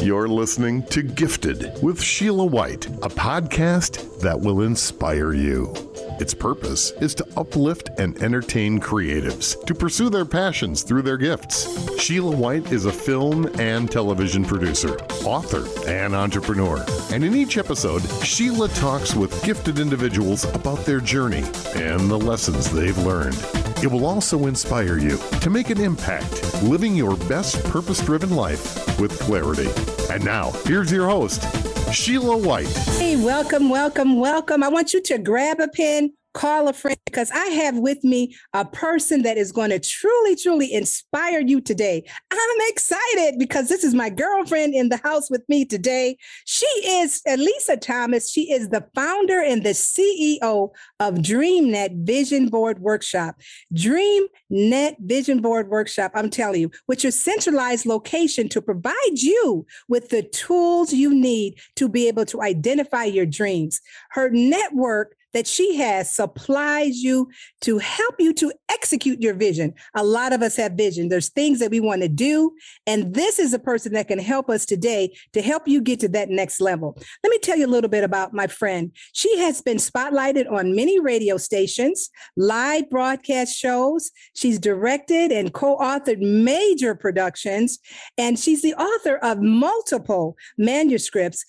You're listening to Gifted with Sheila White, a podcast that will inspire you. Its purpose is to uplift and entertain creatives to pursue their passions through their gifts. Sheila White is a film and television producer, author, and entrepreneur. And in each episode, Sheila talks with gifted individuals about their journey and the lessons they've learned. It will also inspire you to make an impact, living your best purpose driven life with clarity. And now, here's your host, Sheila White. Hey, welcome, welcome, welcome. I want you to grab a pen, call a friend because I have with me a person that is going to truly, truly inspire you today. I'm excited because this is my girlfriend in the house with me today. She is Elisa Thomas. She is the founder and the CEO of DreamNet Vision Board Workshop. DreamNet Vision Board Workshop, I'm telling you, which is centralized location to provide you with the tools you need to be able to identify your dreams. Her network that she has supplies you to help you to execute your vision. A lot of us have vision. There's things that we want to do. And this is a person that can help us today to help you get to that next level. Let me tell you a little bit about my friend. She has been spotlighted on many radio stations, live broadcast shows. She's directed and co authored major productions. And she's the author of multiple manuscripts.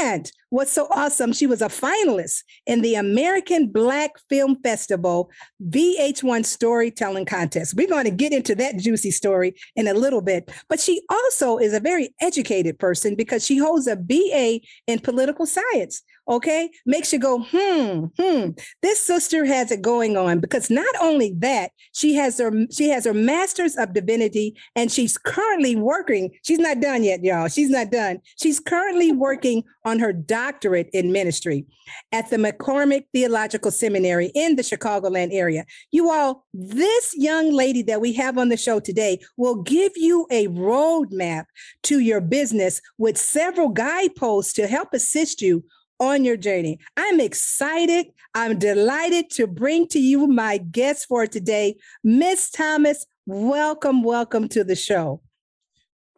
And what's so awesome, she was a finalist in the American Black Film Festival VH1 Storytelling Contest. We're going to get into that juicy story in a little bit. But she also is a very educated person because she holds a BA in political science okay, makes you go, hmm, hmm. This sister has it going on because not only that, she has her she has her master's of divinity and she's currently working. She's not done yet, y'all. She's not done. She's currently working on her doctorate in ministry at the McCormick Theological Seminary in the Chicagoland area. You all, this young lady that we have on the show today will give you a roadmap to your business with several guideposts to help assist you on your journey. I'm excited. I'm delighted to bring to you my guest for today, Miss Thomas. Welcome, welcome to the show.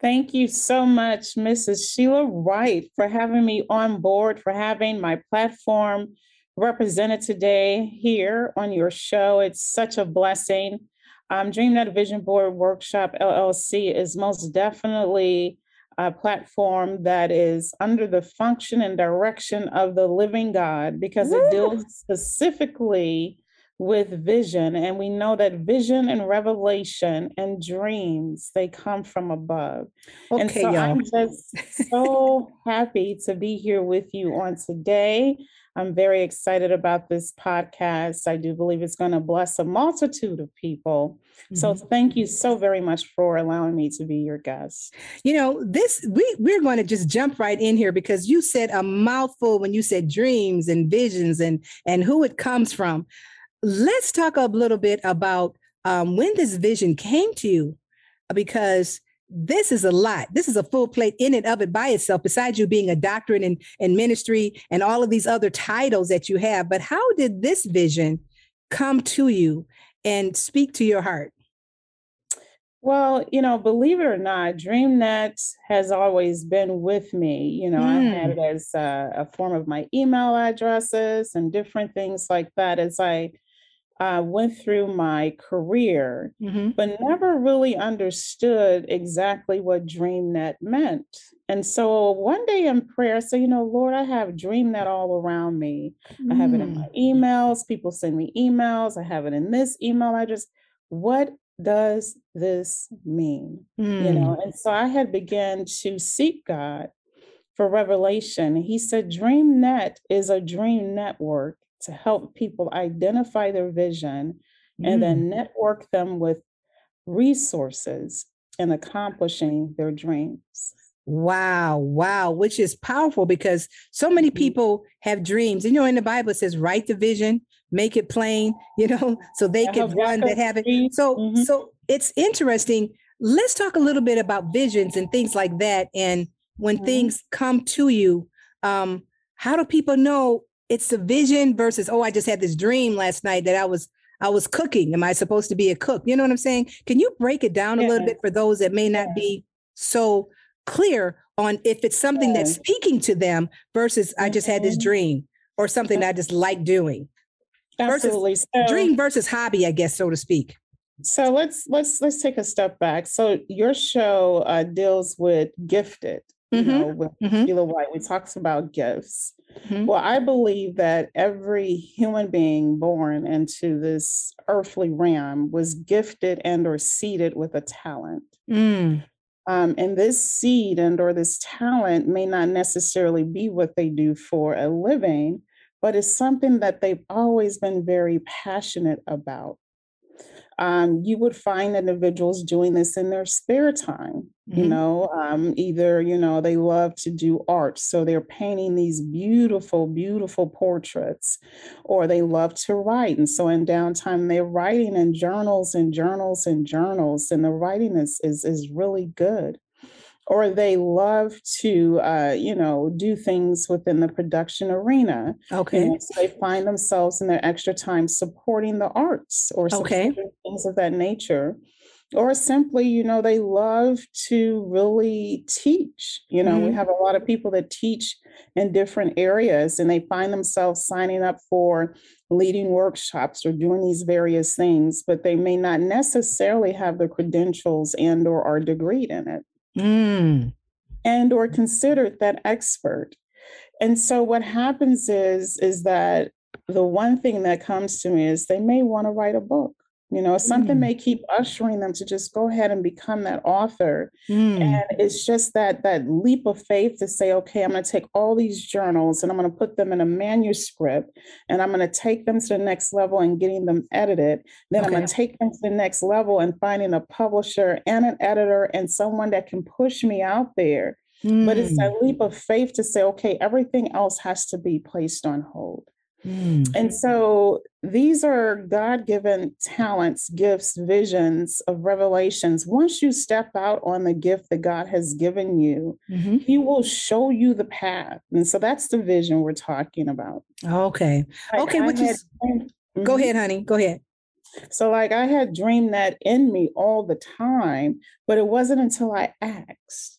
Thank you so much, Mrs. Sheila White, for having me on board, for having my platform represented today here on your show. It's such a blessing. Um, DreamNet Vision Board Workshop LLC is most definitely a platform that is under the function and direction of the living God because Woo! it deals specifically with vision. And we know that vision and revelation and dreams, they come from above. Okay, and so y'all. I'm just so happy to be here with you on today. I'm very excited about this podcast. I do believe it's going to bless a multitude of people. Mm-hmm. So thank you so very much for allowing me to be your guest. You know, this we we're going to just jump right in here because you said a mouthful when you said dreams and visions and and who it comes from. Let's talk a little bit about um, when this vision came to you, because this is a lot. This is a full plate in and of it by itself, besides you being a doctorate and, in ministry and all of these other titles that you have. But how did this vision come to you and speak to your heart? Well, you know, believe it or not, DreamNet has always been with me. You know, mm. I had it mm. as a, a, form of my email addresses and different things like that as I uh, went through my career, mm-hmm. but never really understood exactly what DreamNet meant. And so one day in prayer, I said, you know, Lord, I have DreamNet all around me. Mm. I have it in my mm. emails. People send me emails. I have it in this email address. What does this mean? Mm. You know, and so I had begun to seek God for revelation. He said, DreamNet is a dream network to help people identify their vision and mm. then network them with resources in accomplishing their dreams. Wow, wow, which is powerful because so many mm-hmm. people have dreams. And you know, in the Bible it says, write the vision, make it plain, you know, so they can run that have it. So mm-hmm. so it's interesting. Let's talk a little bit about visions and things like that. And when mm-hmm. things come to you, um, how do people know it's the vision versus oh i just had this dream last night that i was i was cooking am i supposed to be a cook you know what i'm saying can you break it down yeah. a little bit for those that may not be so clear on if it's something that's speaking to them versus I just had this Mhm. dream or something I just like doing. versus Absolutely. So, Dream versus hobby, I guess, so to speak. so let's let's let's take a step back. So your show uh, deals with gifted, you Mhm. know, with Mhm. Sheila White. We talks about gifts. Mhm. Well, I believe that every human being born into this earthly realm was gifted and or seeded with a talent. Mm. Um, and this seed and or this talent may not necessarily be what they do for a living, but it's something that they've always been very passionate about. Um, you would find individuals doing this in their spare time. You Mhm. know, um, either you know they love to do art, so they're painting these beautiful, beautiful portraits, or they love to write, and so in downtime they're writing in journals and journals and journals, and the writing is is is really good or they love to uh, you know do things within the production arena you Okay. know, so they find themselves in their extra time supporting the arts or Okay. things of that nature or simply you know they love to really teach you know we Mhm. have a lot of people that teach in different areas and they find themselves signing up for leading workshops or doing these various things but they may not necessarily have the credentials and or are degreed in it Mm. and or considered that expert and so what happens is is that the one thing that comes to me is they may want to write a book you know something Mm. may keep ushering them to just go ahead and become that author Mm. and it's just that that leap of faith to say okay i'm going to take all these journals and i'm going to put them in a manuscript and i'm going to take them to the next level and getting them edited then i'm going to take them to the next level and finding a publisher and an editor and someone that can push me out there but it's Mm. that leap of faith to say, okay, everything else has to be placed on hold. Mm. And so these are God given talents, gifts, visions of revelations. Once you step out on the gift that God has given you, Mhm. He will show you the path. And so that's the vision we're talking about. Okay. Like, Okay, which is go Mhm. ahead, honey. Go ahead. So, like, I had dreamed that in me all the time, but it wasn't until I asked,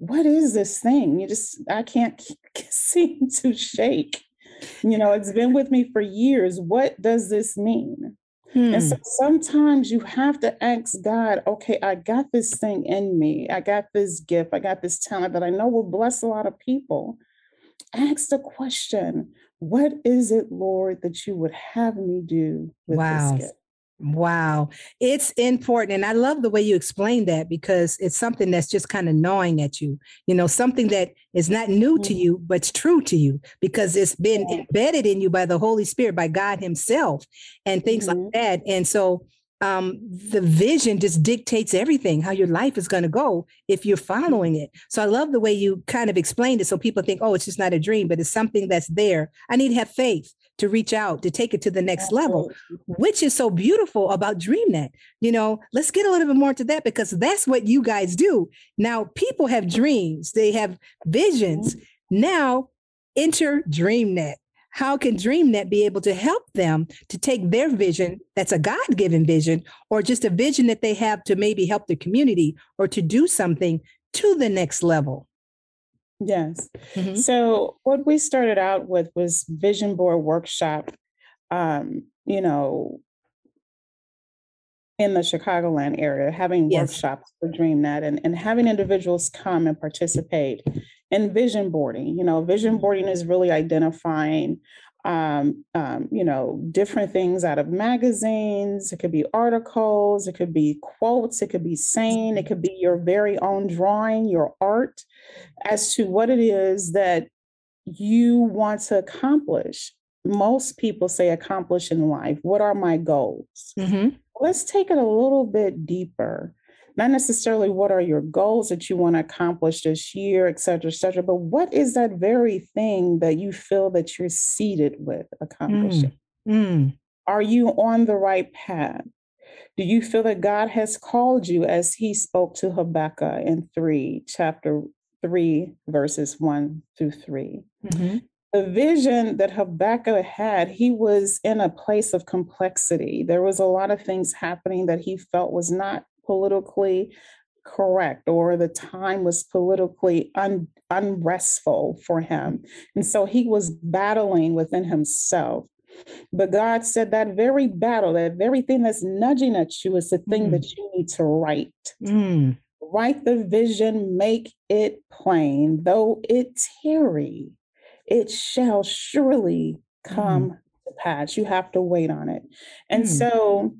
What is this thing? You just, I can't seem to shake. You know, it's been with me for years. What does this mean? And Hmm. so sometimes you have to ask God, okay, I got this thing in me. I got this gift. I got this talent that I know will bless a lot of people. Ask the question, what is it, Lord, that you would have me do with Wow. this gift? Wow. It's important. And I love the way you explain that because it's something that's just kind of gnawing at you, you know, something that is not new to Mhm. you, but it's true to you because it's been embedded in you by the Holy Spirit, by God Himself, and things Mhm. like that. And so um, the vision just dictates everything, how your life is going to go if you're following it. So I love the way you kind of explained it so people think, oh, it's just not a dream, but it's something that's there. I need to have faith to reach out, to take it to the next level which is so beautiful about DreamNet. You know, let's get a little bit more to that because that's what you guys do. Now, people have dreams, they have visions. Now, enter DreamNet. How can DreamNet be able to help them to take their vision that's a God given vision or just a vision that they have to maybe help the community or to do something to the next level? Yes. Mhm. So what we started out with was vision board workshop. Um, you know, in the Chicagoland area, having Yes. workshops for DreamNet and, and having individuals come and participate in vision boarding. You know, vision boarding is really identifying, um, um, you know, different things out of magazines. It could be articles, it could be quotes, it could be saying, it could be your very own drawing, your art, as to what it is that you want to accomplish. Most people say accomplish in life. What are my goals? Mhm. let's take it a little bit deeper. Not necessarily what are your goals that you want to accomplish this year, et cetera, et cetera, but what is that very thing that you feel that you're seated with accomplishing? Mm. Are you on the right path? Do you feel that God has called you as he spoke to Habakkuk in 3, chapter 3, verses 1 through 3? Mhm. the vision that Habakkuk had, he was in a place of complexity. There was a lot of things happening that he felt was not politically correct or the time was politically un- unrestful for him. And so he was battling within himself. But God said that very battle, that very thing that's nudging at you is the thing mm. that you need to write. Mm. Write the vision, make it plain. Though it tarry, it shall surely come mm. to pass. You have to wait on it. And mm. so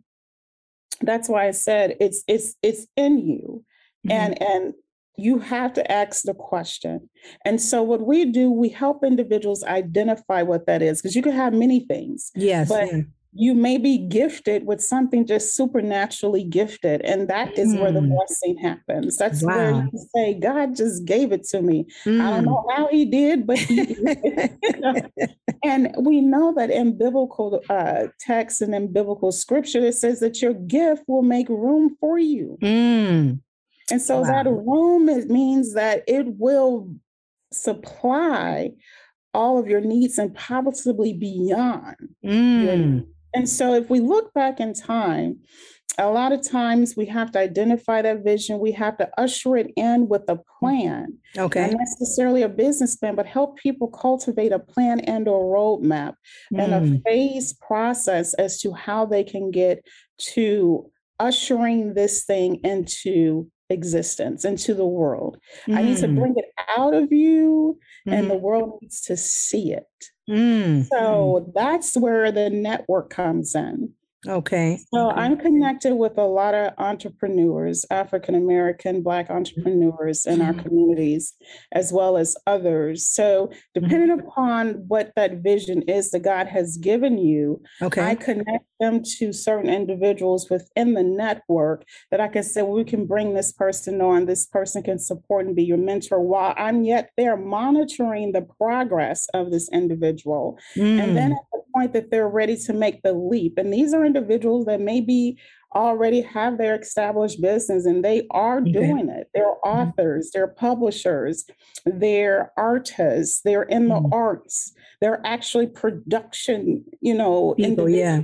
that's why I said it's it's it's in you. Mm-hmm. And and you have to ask the question. And so what we do, we help individuals identify what that is because you can have many things. Yes. But yeah. You may be gifted with something just supernaturally gifted. And that is mm. where the mm. blessing happens. That's wow. where you say, God just gave it to me. Mm. I don't mm. know how he did, but he did. And we know that in biblical uh, text and in biblical scripture, it says that your gift will make room for you. Mm. And so wow. that room it means that it will supply all of your needs and possibly beyond. Mm. And so if we look back in time, a lot of times we have to identify that vision. We have to usher it in with a plan. Okay. Not necessarily a business plan, but help people cultivate a plan and a roadmap mm. and a mm. phase process as to how they can get to ushering this thing into existence into the world. Mm. I need to mm. bring it out of you, mm. and the mm-hmm. world needs to see it. Mm. So that's where the network comes in. Okay. So. I'm connected with a lot of entrepreneurs, African American, Black entrepreneurs in our mm-hmm. communities, as well as others. So depending mm-hmm. upon what that vision is that God has given you, okay. I connect them to certain individuals within the network that I can say, well, we can bring this person on, this person can support and be your mentor while I'm yet there monitoring the progress of this individual. Mm. And then mm. at the point that they're ready to make the leap, and these are individuals that maybe already have their established business and they are okay. doing it. They're mm-hmm. authors, they're publishers, they're artists, they're in the mm. arts, they're actually production, you know, People, yeah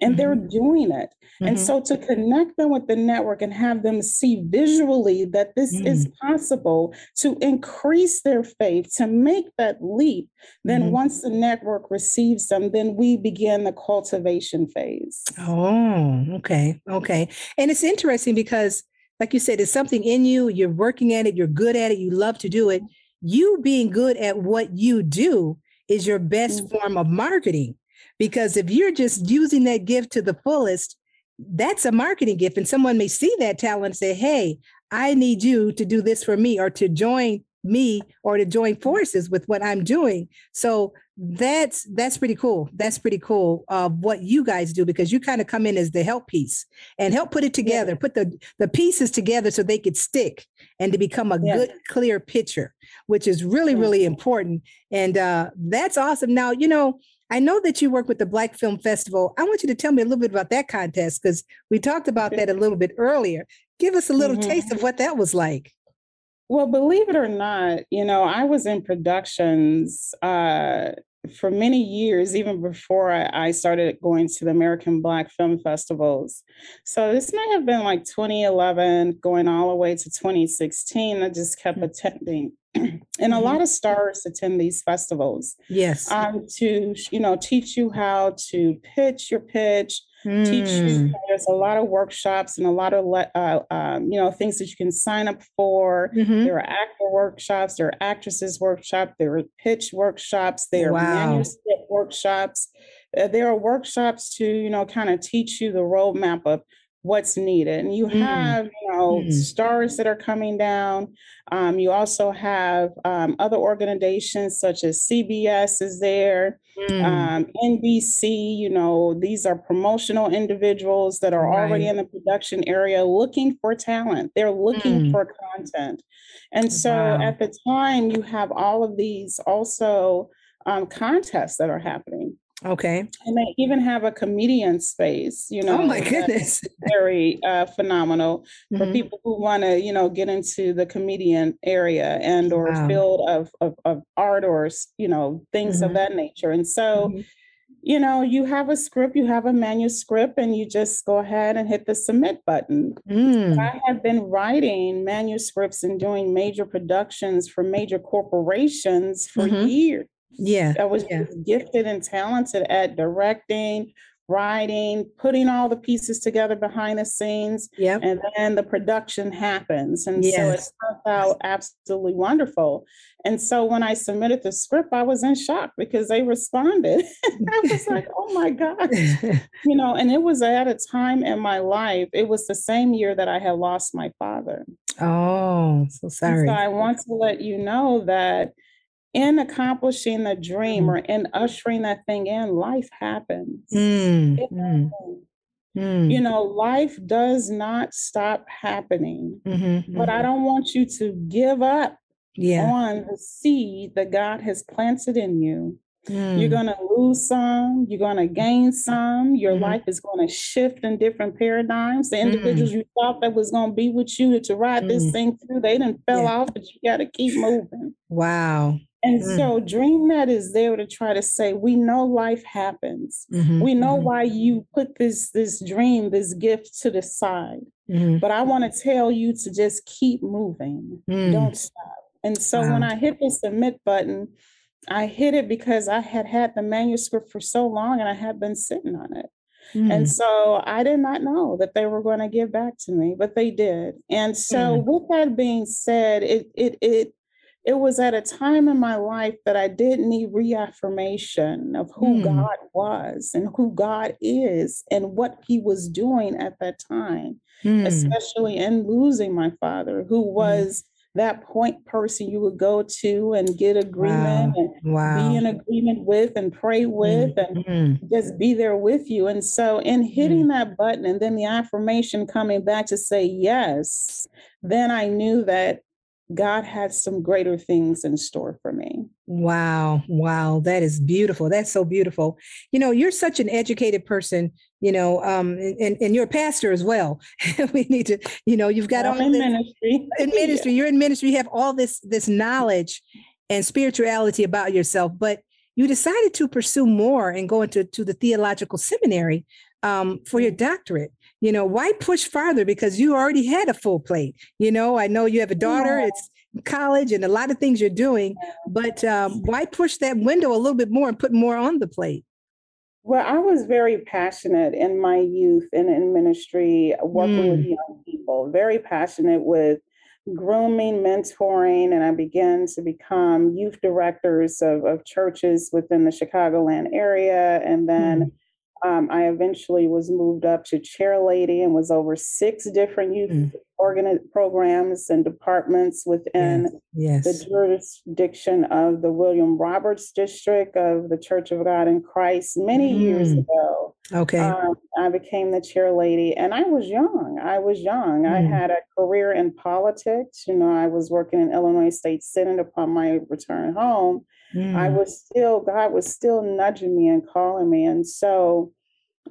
and mm-hmm. they're doing it. Mm-hmm. And so to connect them with the network and have them see visually that this mm-hmm. is mm. possible to increase their faith, to make that leap, then mm-hmm. once the network receives them, then we begin the cultivation phase. Oh, okay. Okay. And it's interesting because, like you said, it's something in you, you're working at it, you're good at it, you love to do it. You being good at what you do is your best mm-hmm. form of marketing because if you're just using that gift to the fullest, that's a marketing gift. And someone may see that talent and say, hey, I need you to do this for me or to join me or to join forces with what I'm doing. So that's that's pretty cool. That's pretty cool uh, what you guys do because you kind of come in as the help piece and help put it together, yeah. put the the pieces together so they could stick and to become a yeah. good clear picture, which is really really important. And uh, that's awesome. Now you know I know that you work with the Black Film Festival. I want you to tell me a little bit about that contest because we talked about that a little bit earlier. Give us a little mm-hmm. taste of what that was like. Well, believe it or not, you know, I was in productions uh, for many years, even before I, I, started going to the American Black Film Festivals. So this may have been like 2011, going all the way to 2016. I just kept mm-hmm. attending and a mm-hmm. lot of stars attend these festivals. Yes. Um, to you know, teach you how to pitch your pitch. Mm. There's a lot of workshops and a lot of uh, um, you know things that you can sign up for. Mm-hmm. There are actor workshops. There are actresses workshops. There are pitch workshops. There wow. are manuscript workshops. Uh, there are workshops to you know kind of teach you the roadmap of what's needed. And you mm. have, you know, mm. stars that are coming down. Um, you also have um, other organizations such as CBS is there, mm. um, NBC. You know, these are promotional individuals that are right. already in the production area looking for talent. They're looking mm. for content. And so wow. at the time, you have all of these also um, contests that are happening. Okay. And they even have a comedian space, you know. Oh my goodness. very uh, phenomenal mm-hmm. for people who want to, you know, get into the comedian area and or wow. field of, of, of art or, you know, things mm-hmm. of that nature. And so, mm-hmm you know, you have a script, you have a manuscript, and you just go ahead and hit the submit button. Mm. I have been writing manuscripts and doing major productions for major corporations for mm-hmm. years. Yeah. I was yeah. gifted and talented at directing, writing, putting all the pieces together behind the scenes. Yep. And then the production happens. And yes. so it turned out absolutely wonderful. And so when I submitted the script, I was in shock because they responded. I was like, oh my God. you know, and it was at a time in my life, it was the same year that I had lost my father. Oh, so sorry. And so I want to let you know that in accomplishing the dream mm. or in ushering that thing in, life happens. Mm. Mm. mm. You know, life does not stop happening, mm-hmm. but I mm-hmm. don't want you to give up yeah. on the seed that God has planted in you. Mm. You're going to lose some, you're going to gain some. Your mm life is going to shift in different paradigms. The individuals mm. you thought that was going to be with you to ride this mm. thing through, they didn't fell yeah. off, but you got to keep moving. Wow. And mm. so DreamNet is there to try to say, we know life happens. Mm-hmm, we know mm-hmm. why you put this this dream, this gift to the side. Mm-hmm. But I want to tell you to just keep moving. Mm. Don't stop. And so wow. when I hit the submit button, I hit it because I had had the manuscript for so long and I had been sitting on it. Mm. And so I did not know that they were going to give back to me, but they did. And so mm. with that being said, it it it it was at a time in my life that I did need reaffirmation of who mm. God was and who God is and what He was doing at that time, mm. especially in losing my father, who hmm. was. Mm. That point person you would go to and get agreement wow. and wow. be in agreement with and pray with and mm-hmm. just be there with you. And so, in hitting that button and then the affirmation coming back to say yes, then I knew that God had some greater things in store for me. Wow. Wow. That is beautiful. That's so beautiful. You know, you're such an educated person, you know, um, and, and you're a pastor as well. we need to, you know, you've got all in this, ministry. In ministry. You're in ministry, you have all this this knowledge and spirituality about yourself, but you decided to pursue more and go into to the theological seminary um, for your mm. doctorate you know, why push farther? Because you already had a full plate. You know, I know you have a daughter, yeah. it's college and a lot of things you're doing, but um, why push that window a little bit more and put more on the plate? Well, I was very passionate in my youth and in ministry, working mm. with young people, very passionate with grooming, mentoring, and I began to become youth directors of, of churches within the Chicagoland area. And then mm. Um, I eventually was moved up to chair lady and was over six different youth mm. organ- programs and departments within yes. Yes. the jurisdiction of the William Roberts District of the Church of God in Christ many mm. years ago. Okay. Um, I became the chair lady and I was young. I was young. Mm. I had a career in politics. You know, I was working in Illinois State Senate upon my return home. Mm. I was still, God was still nudging me and calling me. And so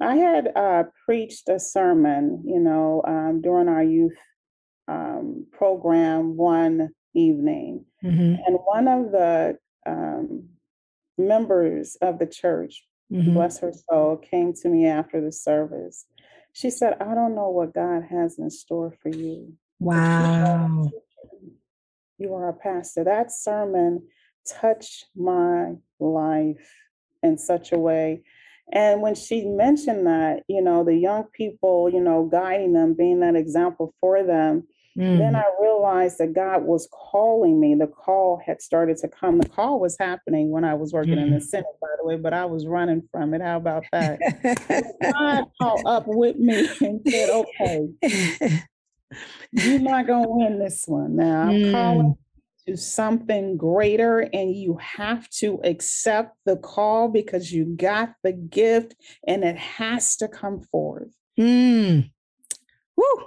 I had uh, preached a sermon, you know, um, during our youth um, program one evening. Mm-hmm. And one of the um, members of the church, mm-hmm. bless her soul, came to me after the service. She said, I don't know what God has in store for you. Wow. You are a pastor. That sermon touched my life in such a way. And when she mentioned that, you know, the young people, you know, guiding them, being that example for them, mm. then I realized that God was calling me. The call had started to come. The call was happening when I was working mm. in the mm. Senate, by the way, but I was running from it. How about that? God called up with me and said, okay, you're not going to win this one. Now I'm mm. calling to something greater and you have to accept the call because you got the gift and it has to come forth. Mm. Woo.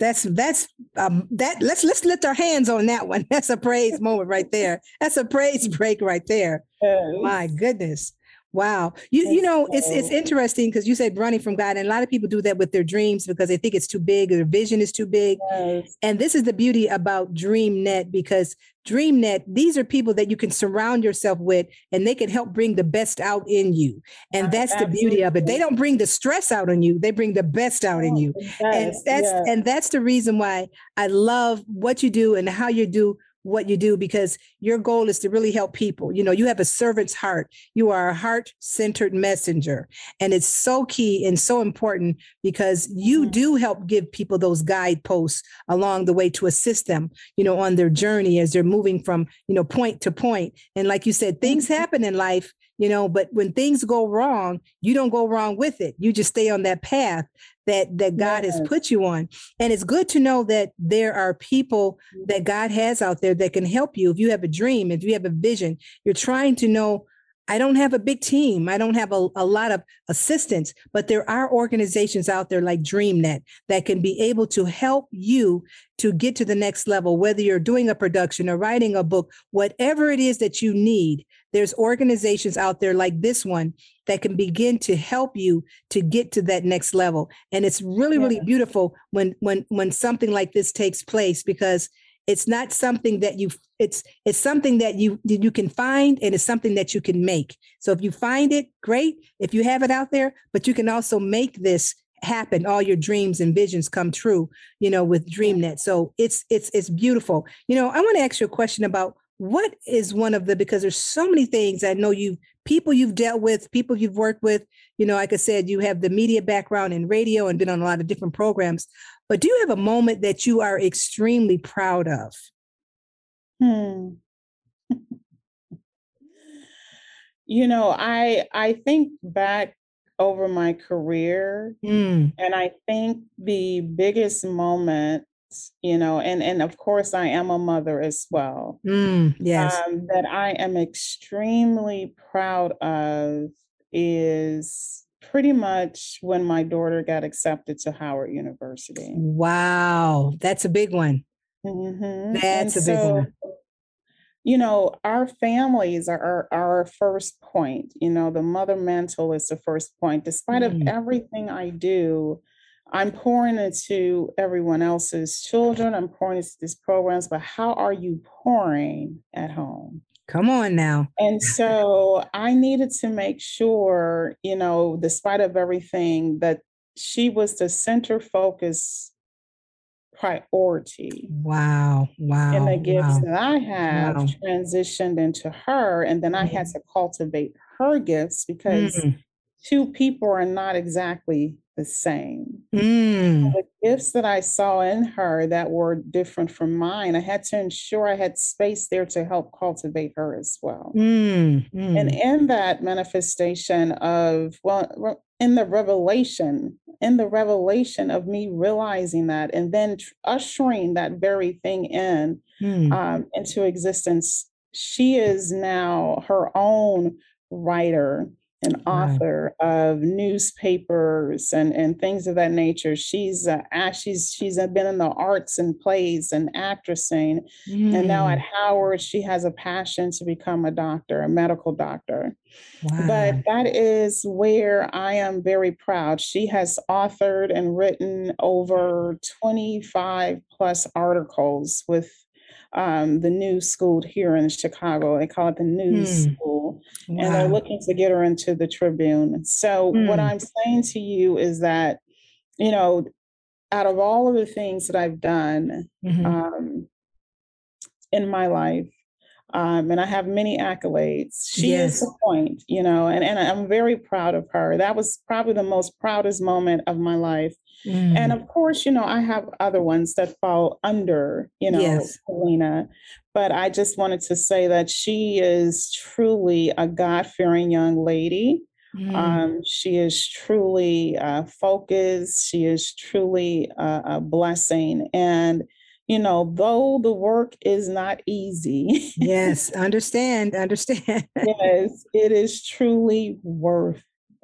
That's that's um that let's let's lift our hands on that one. That's a praise moment right there. That's a praise break right there. Yes. My goodness. Wow. You you know, it's it's interesting because you said running from God, and a lot of people do that with their dreams because they think it's too big, their vision is too big. Yes. And this is the beauty about DreamNet because DreamNet, these are people that you can surround yourself with and they can help bring the best out in you. And that's Absolutely. the beauty of it. They don't bring the stress out on you, they bring the best out oh, in you. Yes. And that's yes. and that's the reason why I love what you do and how you do what you do because your goal is to really help people. You know, you have a servant's heart. You are a heart centered messenger. And it's so key and so important because you mm-hmm. do help give people those guideposts along the way to assist them, you know, on their journey as they're moving from, you know, point to point. And like you said, things mm-hmm. happen in life you know but when things go wrong you don't go wrong with it you just stay on that path that that God yes. has put you on. And it's good to know that there are people mm. that God has out there that can help you. If you have a dream, if you have a vision, you're trying to know I don't have a big team. I don't have a, a lot of assistance, but there are organizations out there like DreamNet that can be able to help you to get to the next level, whether you're doing a production or writing a book, whatever it is that you need. There's organizations out there like this one that can begin to help you to get to that next level. And it's really, yeah. really beautiful when when when something like this takes place because it's not something that you it's it's something that you you can find and it's something that you can make. So if you find it, great. If you have it out there, but you can also make this happen all your dreams and visions come true you know with dreamnet so it's it's it's beautiful you know i want to ask you a question about what is one of the because there's so many things i know you people you've dealt with people you've worked with you know like i said you have the media background in radio and been on a lot of different programs but do you have a moment that you are extremely proud of? Hmm. you know, I I think back over my career mm. and I think the biggest moment you know and and of course i am a mother as well mm, yes um, that i am extremely proud of is pretty much when my daughter got accepted to Howard University. Wow, that's a big one. Mm-hmm. That's and a big so, one. You know, our families are, are our first point. You know, the mother mental is the first point. Despite mm. of everything I do, I'm pouring into everyone else's children. I'm pouring into these programs, but how are you pouring at home? Come on now. And so I needed to make sure, you know, despite of everything, that she was the center focus priority. Wow. Wow. And the gifts wow. that I have wow. transitioned into her. And then I had mm-hmm. to cultivate her gifts because mm. Two people are not exactly the same. Mm. The gifts that I saw in her that were different from mine, I had to ensure I had space there to help cultivate her as well. Mm. Mm. And in that manifestation of, well, in the revelation, in the revelation of me realizing that and then ushering that very thing in mm. um, into existence, she is now her own writer an author right. of newspapers and, and things of that nature. She's uh, she's she's been in the arts and plays and actressing, mm. and now at mm. Howard she has a passion to become a doctor, a medical doctor. Wow. But that is where I am very proud. She has authored and written over 25 plus articles with um, the new school here in Chicago. They call it the new mm. school. Wow. And they're looking to get her into the Tribune. So, mm. what hmm. I'm saying to you is that, you know, out of all of the things that I've done mm-hmm. um, in my life, um, and I have many accolades. She yes. is the point, you know, and, and I'm very proud of her. That was probably the most proudest moment of my life Mm. And of course, you know, I have other ones that fall under, you know, yes. Helena. But I just wanted to say that she is truly a God fearing young lady. Mm. Um, she is truly uh, focused. She is truly a, a blessing. And, you know, though the work is not easy. yes, understand, understand. yes, it is truly worth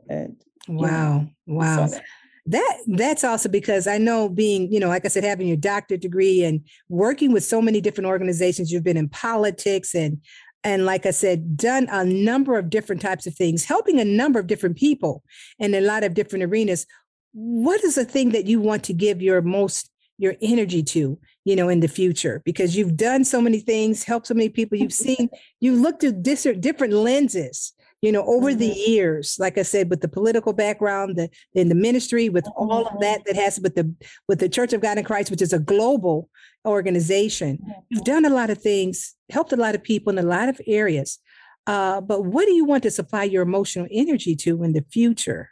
it. Wow. Wow. So, that that's also because I know being, you know, like I said, having your doctorate degree and working with so many different organizations, you've been in politics and and like I said, done a number of different types of things, helping a number of different people in a lot of different arenas. What is the thing that you want to give your most your energy to, you know, in the future? Because you've done so many things, helped so many people. You've seen, you've looked through different different lenses you know over mm-hmm. the years like i said with the political background the in the ministry with all of mm-hmm. that that has with the with the church of god in christ which is a global organization you've mm-hmm. done a lot of things helped a lot of people in a lot of areas uh, but what do you want to supply your emotional energy to in the future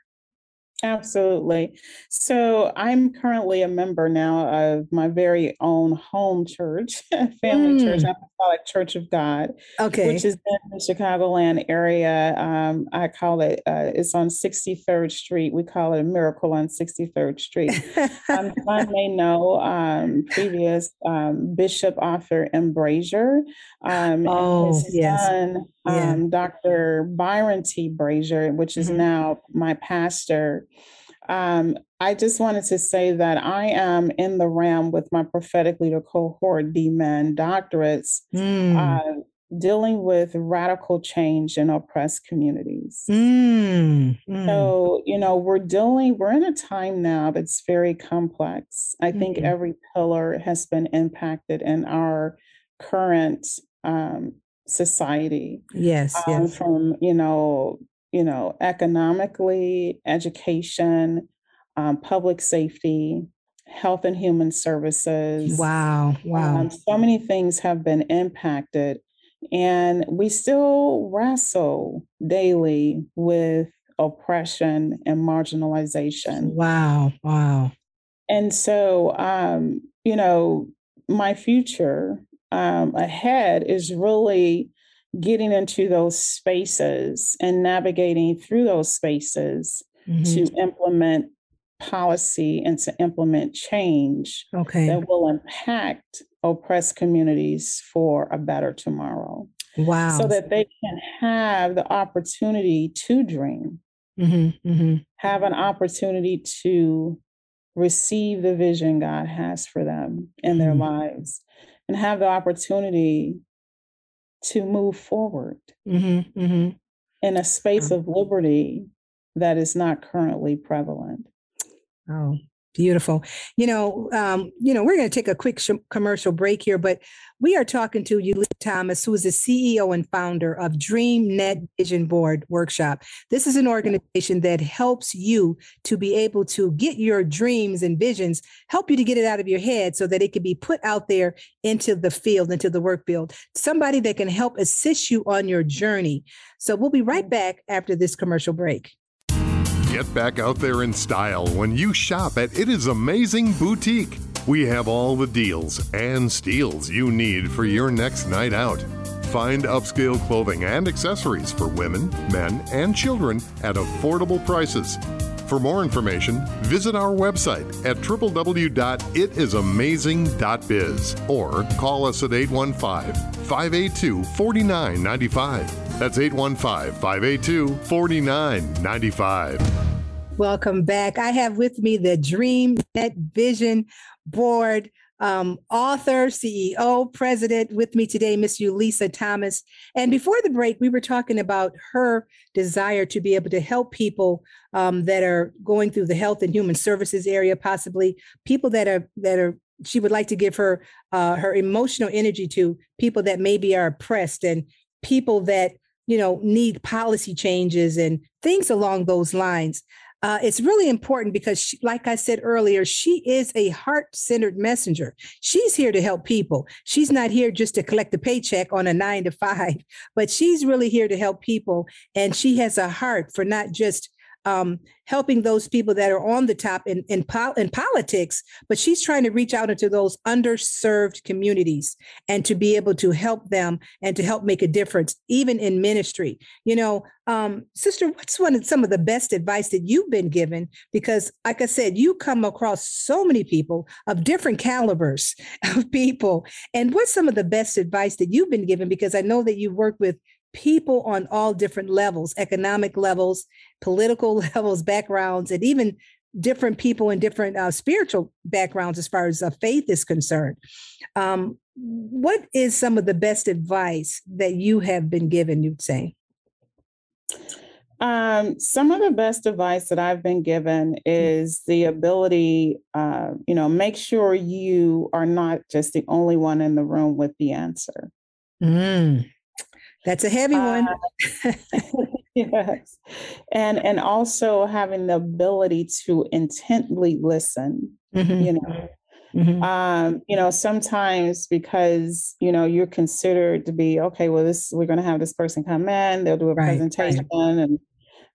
Absolutely. So I'm currently a member now of my very own home church, family mm. church, Apostolic Church of God, okay, which is in the Chicagoland area. Um, I call it. Uh, it's on 63rd Street. We call it a miracle on 63rd Street. um, I may know um, previous um, Bishop Arthur M. Brazier. Um, oh, yes. Son, yeah. Um, Dr. Byron T. Brazier, which is mm-hmm. now my pastor. Um, I just wanted to say that I am in the realm with my prophetic leader cohort, D.Min doctorates, mm. uh, dealing with radical change in oppressed communities. Mm. Mm. So, you know, we're dealing, we're in a time now that's very complex. I think mm-hmm. every pillar has been impacted in our current um, society. Yes, um, yes. From, you know, you know, economically, education, um, public safety, health and human services. Wow, wow. Um, so many things have been impacted. And we still wrestle daily with oppression and marginalization. Wow, wow. And so, um, you know, my future um, ahead is really getting into those spaces and navigating through those spaces mm-hmm. to implement policy and to implement change okay. that will impact oppressed communities for a better tomorrow. Wow. So that they can have the opportunity to dream, mm-hmm, mm-hmm. have an opportunity to receive the vision God has for them in mm-hmm. their lives, and have the opportunity to move forward mm-hmm, mm-hmm. in a space of liberty that is not currently prevalent. Oh, Beautiful. You know, um, you know, we're going to take a quick sh- commercial break here, but we are talking to Ulysses Thomas, who is the CEO and founder of Dream Net Vision Board Workshop. This is an organization that helps you to be able to get your dreams and visions, help you to get it out of your head so that it can be put out there into the field, into the work field. Somebody that can help assist you on your journey. So we'll be right back after this commercial break. Get back out there in style when you shop at It Is Amazing Boutique. We have all the deals and steals you need for your next night out. Find upscale clothing and accessories for women, men, and children at affordable prices. For more information, visit our website at www.itisamazing.biz or call us at 815 582 4995. That's 815 582 4995. Welcome back. I have with me the Dream Net Vision Board um, author, CEO, president with me today, Miss Ulisa Thomas. And before the break, we were talking about her desire to be able to help people um, that are going through the health and human services area, possibly people that are that are. She would like to give her uh, her emotional energy to people that maybe are oppressed and people that you know need policy changes and things along those lines uh, it's really important because, she, like I said earlier, she is a heart centered messenger. She's here to help people. She's not here just to collect a paycheck on a nine to five, but she's really here to help people. And she has a heart for not just um, helping those people that are on the top in, in, pol- in politics, but she's trying to reach out into those underserved communities and to be able to help them and to help make a difference, even in ministry. You know, um, sister, what's one of some of the best advice that you've been given? Because, like I said, you come across so many people of different calibers of people. And what's some of the best advice that you've been given? Because I know that you work with people on all different levels economic levels political levels backgrounds and even different people in different uh, spiritual backgrounds as far as uh, faith is concerned. Um, what is some of the best advice that you have been given, you'd say? Um, some of the best advice that I've been given is the ability, uh, you know, make sure you are not just the only one in the room with the answer. Mm, that's a heavy one. Uh, yes, and and also having the ability to intently listen. Mhm, You know, mhm. um, you know, sometimes because you know you're considered to be okay. Well, this we're going to have this person come in. They'll do a Right, right. presentation and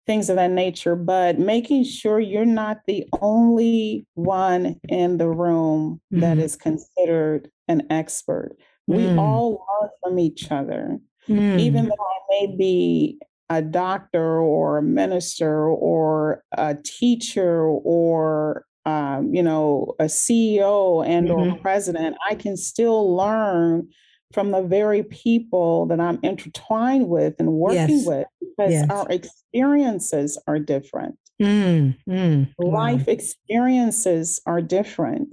things of that nature. But making sure you're not the only one in the room that Mhm. is considered an expert. We Mm. all learn from each other Mm, even though I may be a doctor or a minister or a teacher or um, you know a CEO and or Mhm. president, I can still learn from the very people that I'm intertwined with and working Yes, with because yes. our experiences are different mm, mm. Wow. life experiences are different.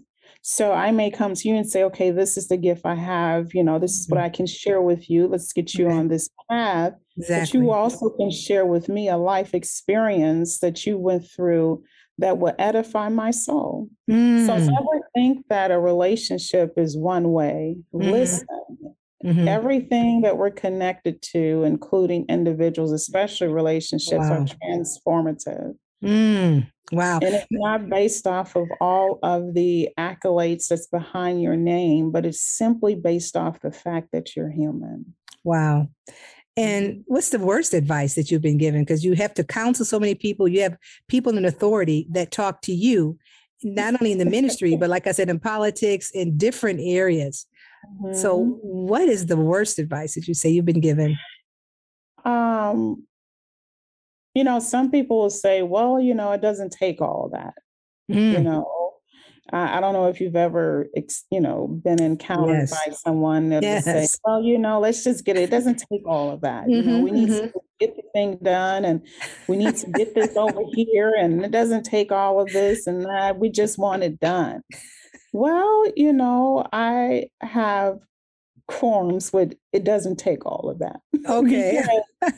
So I may come to you and say, okay, this is the gift I have. You know, this is what I can share with you. Let's get you on this path. But you also can share with me a life experience that you went through that will edify my soul. So Mm, never think that a relationship is one way. Mhm. Listen, mhm. everything that we're connected to, including individuals, especially relationships, are transformative. Mm, wow. And it's not based off of all of the accolades that's behind your name, but it's simply based off the fact that you're human. Wow. And what's the worst advice that you've been given? Because you have to counsel so many people. You have people in authority that talk to you, not only in the ministry, but like I said, in politics, in different areas. So, Mhm. what is the worst advice that you say you've been given? um, you know, some people will say, well, you know, it doesn't take all that. You Mm, know, I, I don't know if you've ever, ex, you know, been encountered yes. by someone that will say, well, you know, let's just get it. It doesn't take all of that. You know, Mhm, we need mhm. to get the thing done and we need to get this over here. And it doesn't take all of this and that. We just want it done. Well, you know, I have quorums with it doesn't take all of that. Okay.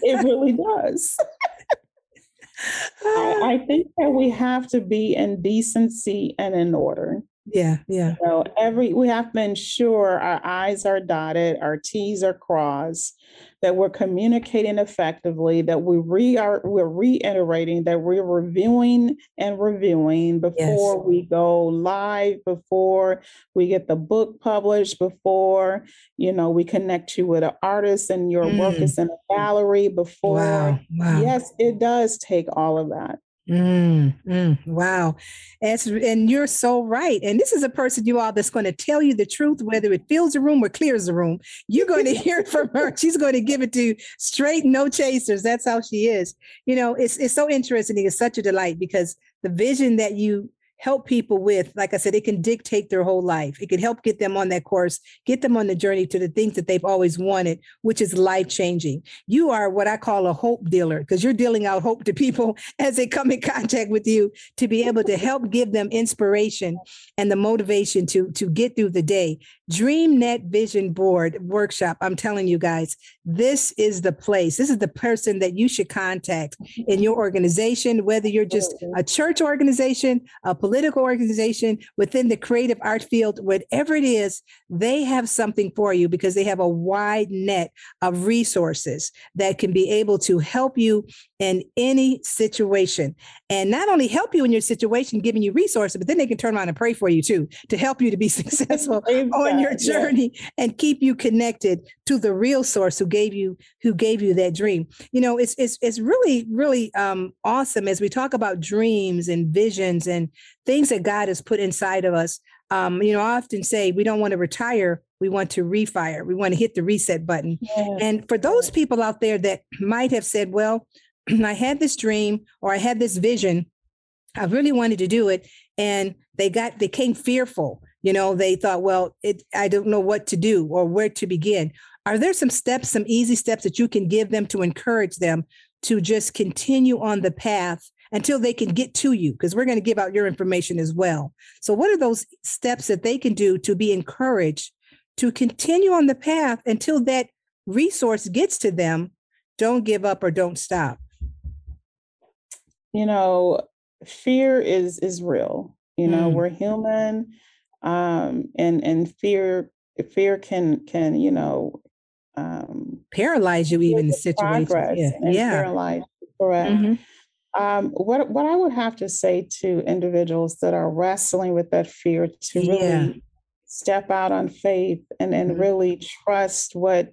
It really does. I, I think that we have to be in decency and in order. yeah, yeah. So every we have to ensure our I's are dotted, our T's are crossed, that we're communicating effectively, that we re are we're reiterating, that we're reviewing and reviewing before we go live, before we get the book published, before you know we connect you with an artist and your work Mm. is in a gallery, before Wow, wow. yes, it does take all of that. Mm, mm, wow. And you're so right. And this is a person, you all, that's going to tell you the truth, whether it fills the room or clears the room. You're going to hear it from her. She's going to give it to you straight, no chasers. That's how she is. You know, it's, it's so interesting. It's such a delight because the vision that you help people with, like I said, it can dictate their whole life. It can help get them on that course, get them on the journey to the things that they've always wanted, which is life changing. You are what I call a hope dealer because you're dealing out hope to people as they come in contact with you to be able to help give them inspiration and the motivation to to get through the day. DreamNet Vision Board workshop. I'm telling you guys, this is the place. This is the person that you should contact in your organization, whether you're just a church organization, a political organization, within the creative art field, whatever it is, they have something for you because they have a wide net of resources that can be able to help you in any situation. And not only help you in your situation, giving you resources, but then they can turn around and pray for you too to help you to be successful Praise on your God, yeah. journey and keep you connected to the real source who gave you who gave you that dream. You know, it's it's it's really really um awesome as we talk about dreams and visions and things that God has put inside of us. Um, you know, I often say we don't want to retire, we want to refire. We want to hit the reset button. Yes. And for those people out there that might have said, well, I had this dream or I had this vision, I really wanted to do it. And they got, they came fearful. You know, they thought, well, it, I don't know what to do or where to begin. Are there some steps, some easy steps that you can give them to encourage them to just continue on the path until they can get to you because we're going to give out your information as well. So, what are those steps that they can do to be encouraged to continue on the path until that resource gets to them? Don't give up or don't stop. You know, fear is is real. You know, Mm. we're human, um, and and fear fear can can you know um, Paralyze you even in situations. Yeah. Yeah. paralyze. Correct. Mhm. Um, what what I would have to say to individuals that are wrestling with that fear to really Yeah. step out on faith and and Mhm. really trust what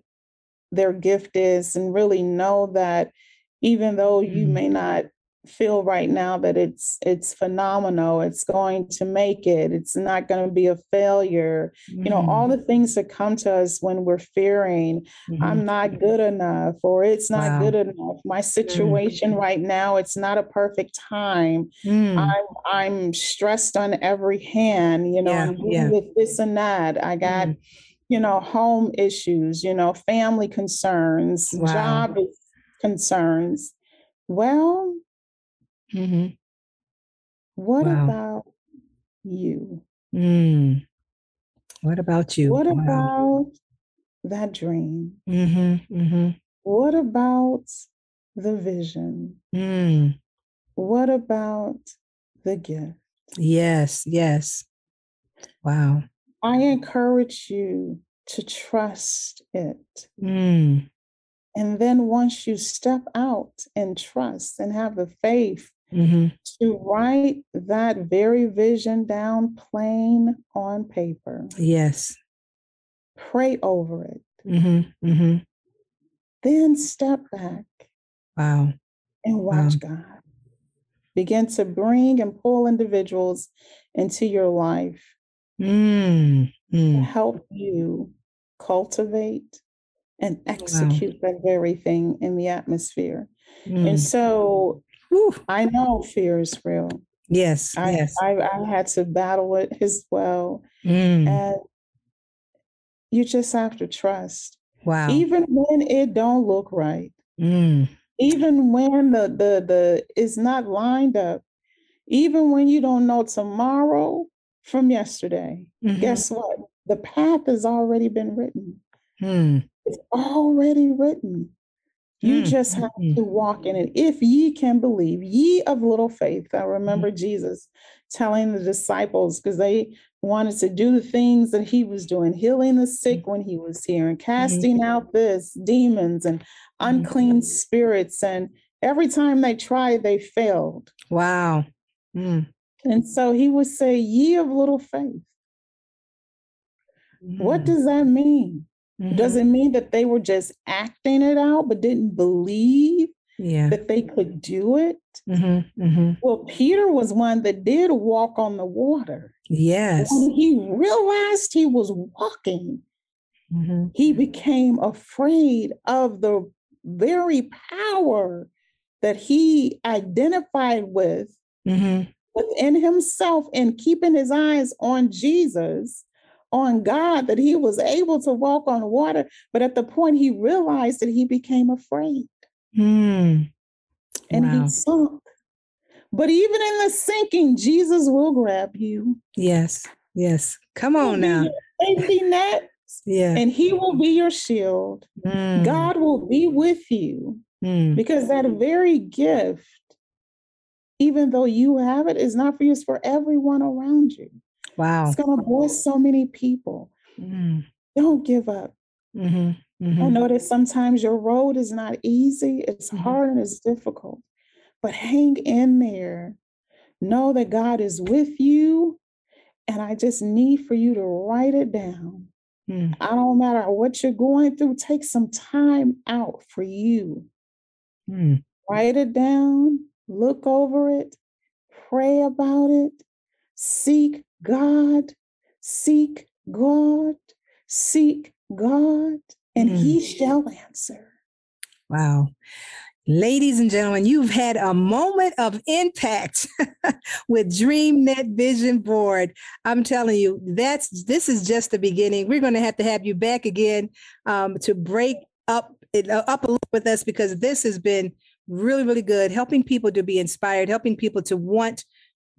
their gift is and really know that even though you Mhm. may not feel right now that it's it's phenomenal it's going to make it it's not going to be a failure you know all the things that come to us when we're fearing Mhm. I'm not good enough or it's not Wow. good enough. My situation right now, it's not a perfect time. Mm. I'm I'm stressed on every hand, you know, Yeah, I'm yeah. with this and that. I got, Mm. you know, home issues, you know, family concerns, Wow. job concerns. Well, Mhm. what Wow. about you? Mm. What about you? What Wow. about that dream? Mhm. Mhm. What about the vision? Mm. What about the gift? Yes. Yes. Wow. I encourage you to trust it. Mm. And then once you step out and trust and have the faith Mhm. to write that very vision down plain on paper, Yes. pray over it, Mhm. Mhm. then step back Wow. and Wow. watch God begin to bring and pull individuals into your life Mm. to help you cultivate and execute that very thing in the atmosphere. And Mm. so Whew. I know fear is real. Yes. I, Yes. I, I had to battle it as well. Mm. And you just have to trust. Wow. Even when it don't look right, Mm. even when the the the is not lined up, even when you don't know tomorrow from yesterday, Mhm. guess what? The path has already been written. Mm. It's already written. You Mm, just mm, have mm. to walk in it. If ye can believe, ye of little faith. I remember Jesus telling the disciples because they wanted to do the things that he was doing, healing the sick when he was here, and casting out this demons and unclean spirits. And every time they tried, they failed. Wow. Mm. And so he would say, Ye of little faith. What Mm. does that mean? Mhm. Doesn't mean that they were just acting it out but didn't believe Yeah. that they could do it? Mhm. Mhm. Well, Peter was one that did walk on the water. Yes. When he realized he was walking, Mhm. he became afraid of the very power that he identified with Mhm. within himself and keeping his eyes on Jesus, on God, that he was able to walk on water. But at the point he realized that he became afraid Mm. and Wow. he sunk. But even in the sinking, Jesus will grab you. Yes. Yes. Come on now. Safety net, Yeah. and he will be your shield. Mm. God will be with you Mm. because that very gift, even though you have it, is not for you, it's for everyone around you. Wow. It's going to bless so many people. Mm. Don't give up. Mhm. I Mhm. know that sometimes your road is not easy, it's Mhm. hard and it's difficult, but hang in there. Know that God is with you. And I just need for you to write it down. Mm. I don't matter what you're going through, take some time out for you. Mm. Write it down, look over it, pray about it, seek God, seek God, seek God, and Mm. He shall answer. Wow. Ladies and gentlemen, you've had a moment of impact with DreamNet Vision Board. I'm telling you, that's this is just the beginning. We're going to have to have you back again um, to break up it uh, up a little with us because this has been really, really good, helping people to be inspired, helping people to want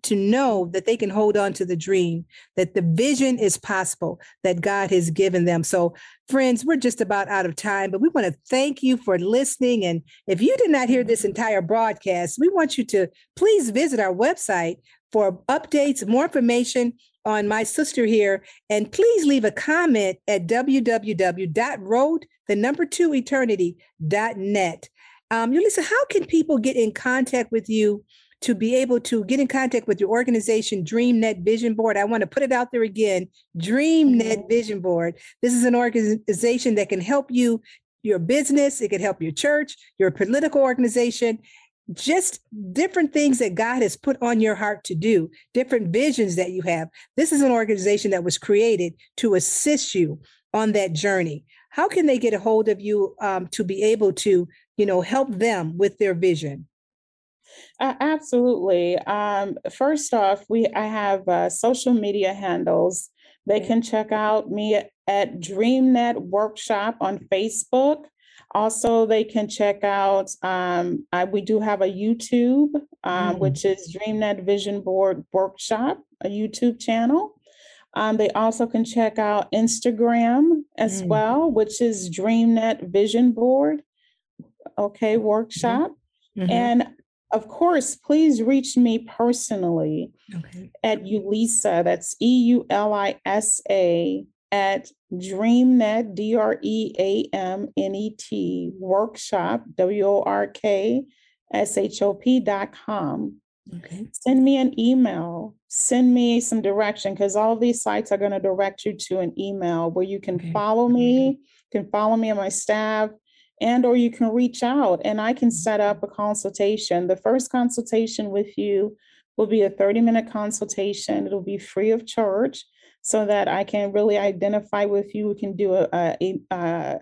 to know that they can hold on to the dream, that the vision is possible that God has given them. So, friends, we're just about out of time, but we want to thank you for listening. And if you did not hear this entire broadcast, we want you to please visit our website for updates, more information on my sister here. And please leave a comment at www.road, the number two eternity.net. Um, Eulisa, how can people get in contact with you to be able to get in contact with your organization, DreamNet Vision Board. I want to put it out there again DreamNet mm-hmm. Vision Board. This is an organization that can help you, your business, it can help your church, your political organization. Just different things that God has put on your heart to do, different visions that you have. This is an organization that was created to assist you on that journey. How can they get a hold of you um, to be able to, you know, help them with their vision? Uh, absolutely. Um, first off, we I have uh, social media handles. They can check out me at, DreamNet Workshop on Facebook. Also, they can check out. Um, I, we do have a YouTube, um, mm. which is DreamNet Vision Board Workshop, a YouTube channel. Um, they also can check out Instagram as mm. well, which is DreamNet Vision Board. Okay, mm-hmm. workshop. Mm-hmm. And of course, please reach me personally okay. at Eulisa, that's E U L I S A, at DreamNet, D R E A M N E T, workshop, W O R K S H O P dot com. Okay. Send me an email, send me some direction because all these sites are going to direct you to an email where you can okay. follow me, can follow me and my staff and or you can reach out and i can set up a consultation. The first consultation with you will be a 30 minute consultation. It'll be free of charge so that i can really identify with you. We can do a, a, a,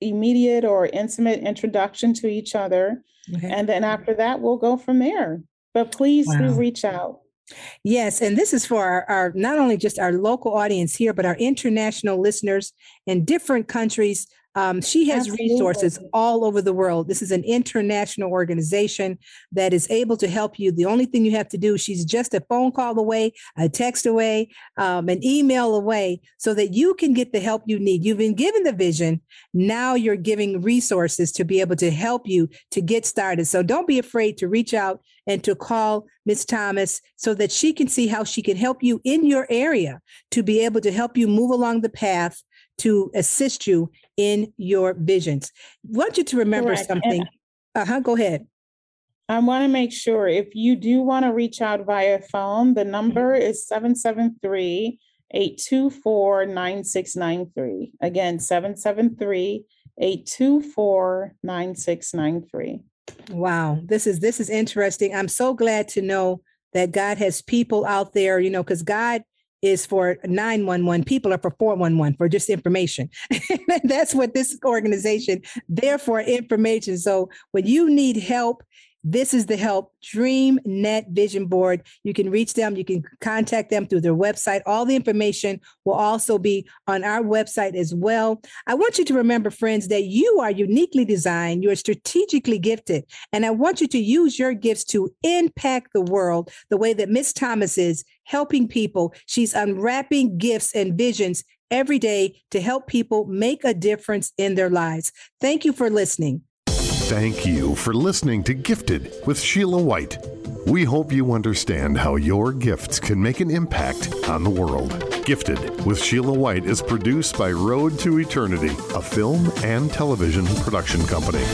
immediate or intimate introduction to each other okay. and then after that we'll go from there. But please wow. do reach out. Yes, and this is for our, our, not only just our local audience here, but our international listeners in different countries um, she has Absolutely. resources all over the world. This is an international organization that is able to help you. The only thing you have to do, she's just a phone call away, a text away, um, an email away, so that you can get the help you need. You've been given the vision. Now you're giving resources to be able to help you to get started. So don't be afraid to reach out and to call Miss Thomas so that she can see how she can help you in your area to be able to help you move along the path to assist you in your visions. I want you to remember Correct. something. Uh huh. Go ahead. I want to make sure if you do want to reach out via phone, the number mm-hmm. is 773 824 9693. Again, 773 824 9693. Wow, this is this is interesting. I'm so glad to know that God has people out there, you know, because God is for 911 people are for 411 for just information. That's what this organization there for information. So when you need help this is the help Dream Net Vision Board. You can reach them, you can contact them through their website. All the information will also be on our website as well. I want you to remember, friends, that you are uniquely designed, you are strategically gifted, and I want you to use your gifts to impact the world the way that Miss Thomas is helping people. She's unwrapping gifts and visions every day to help people make a difference in their lives. Thank you for listening. Thank you for listening to Gifted with Sheila White. We hope you understand how your gifts can make an impact on the world. Gifted with Sheila White is produced by Road to Eternity, a film and television production company.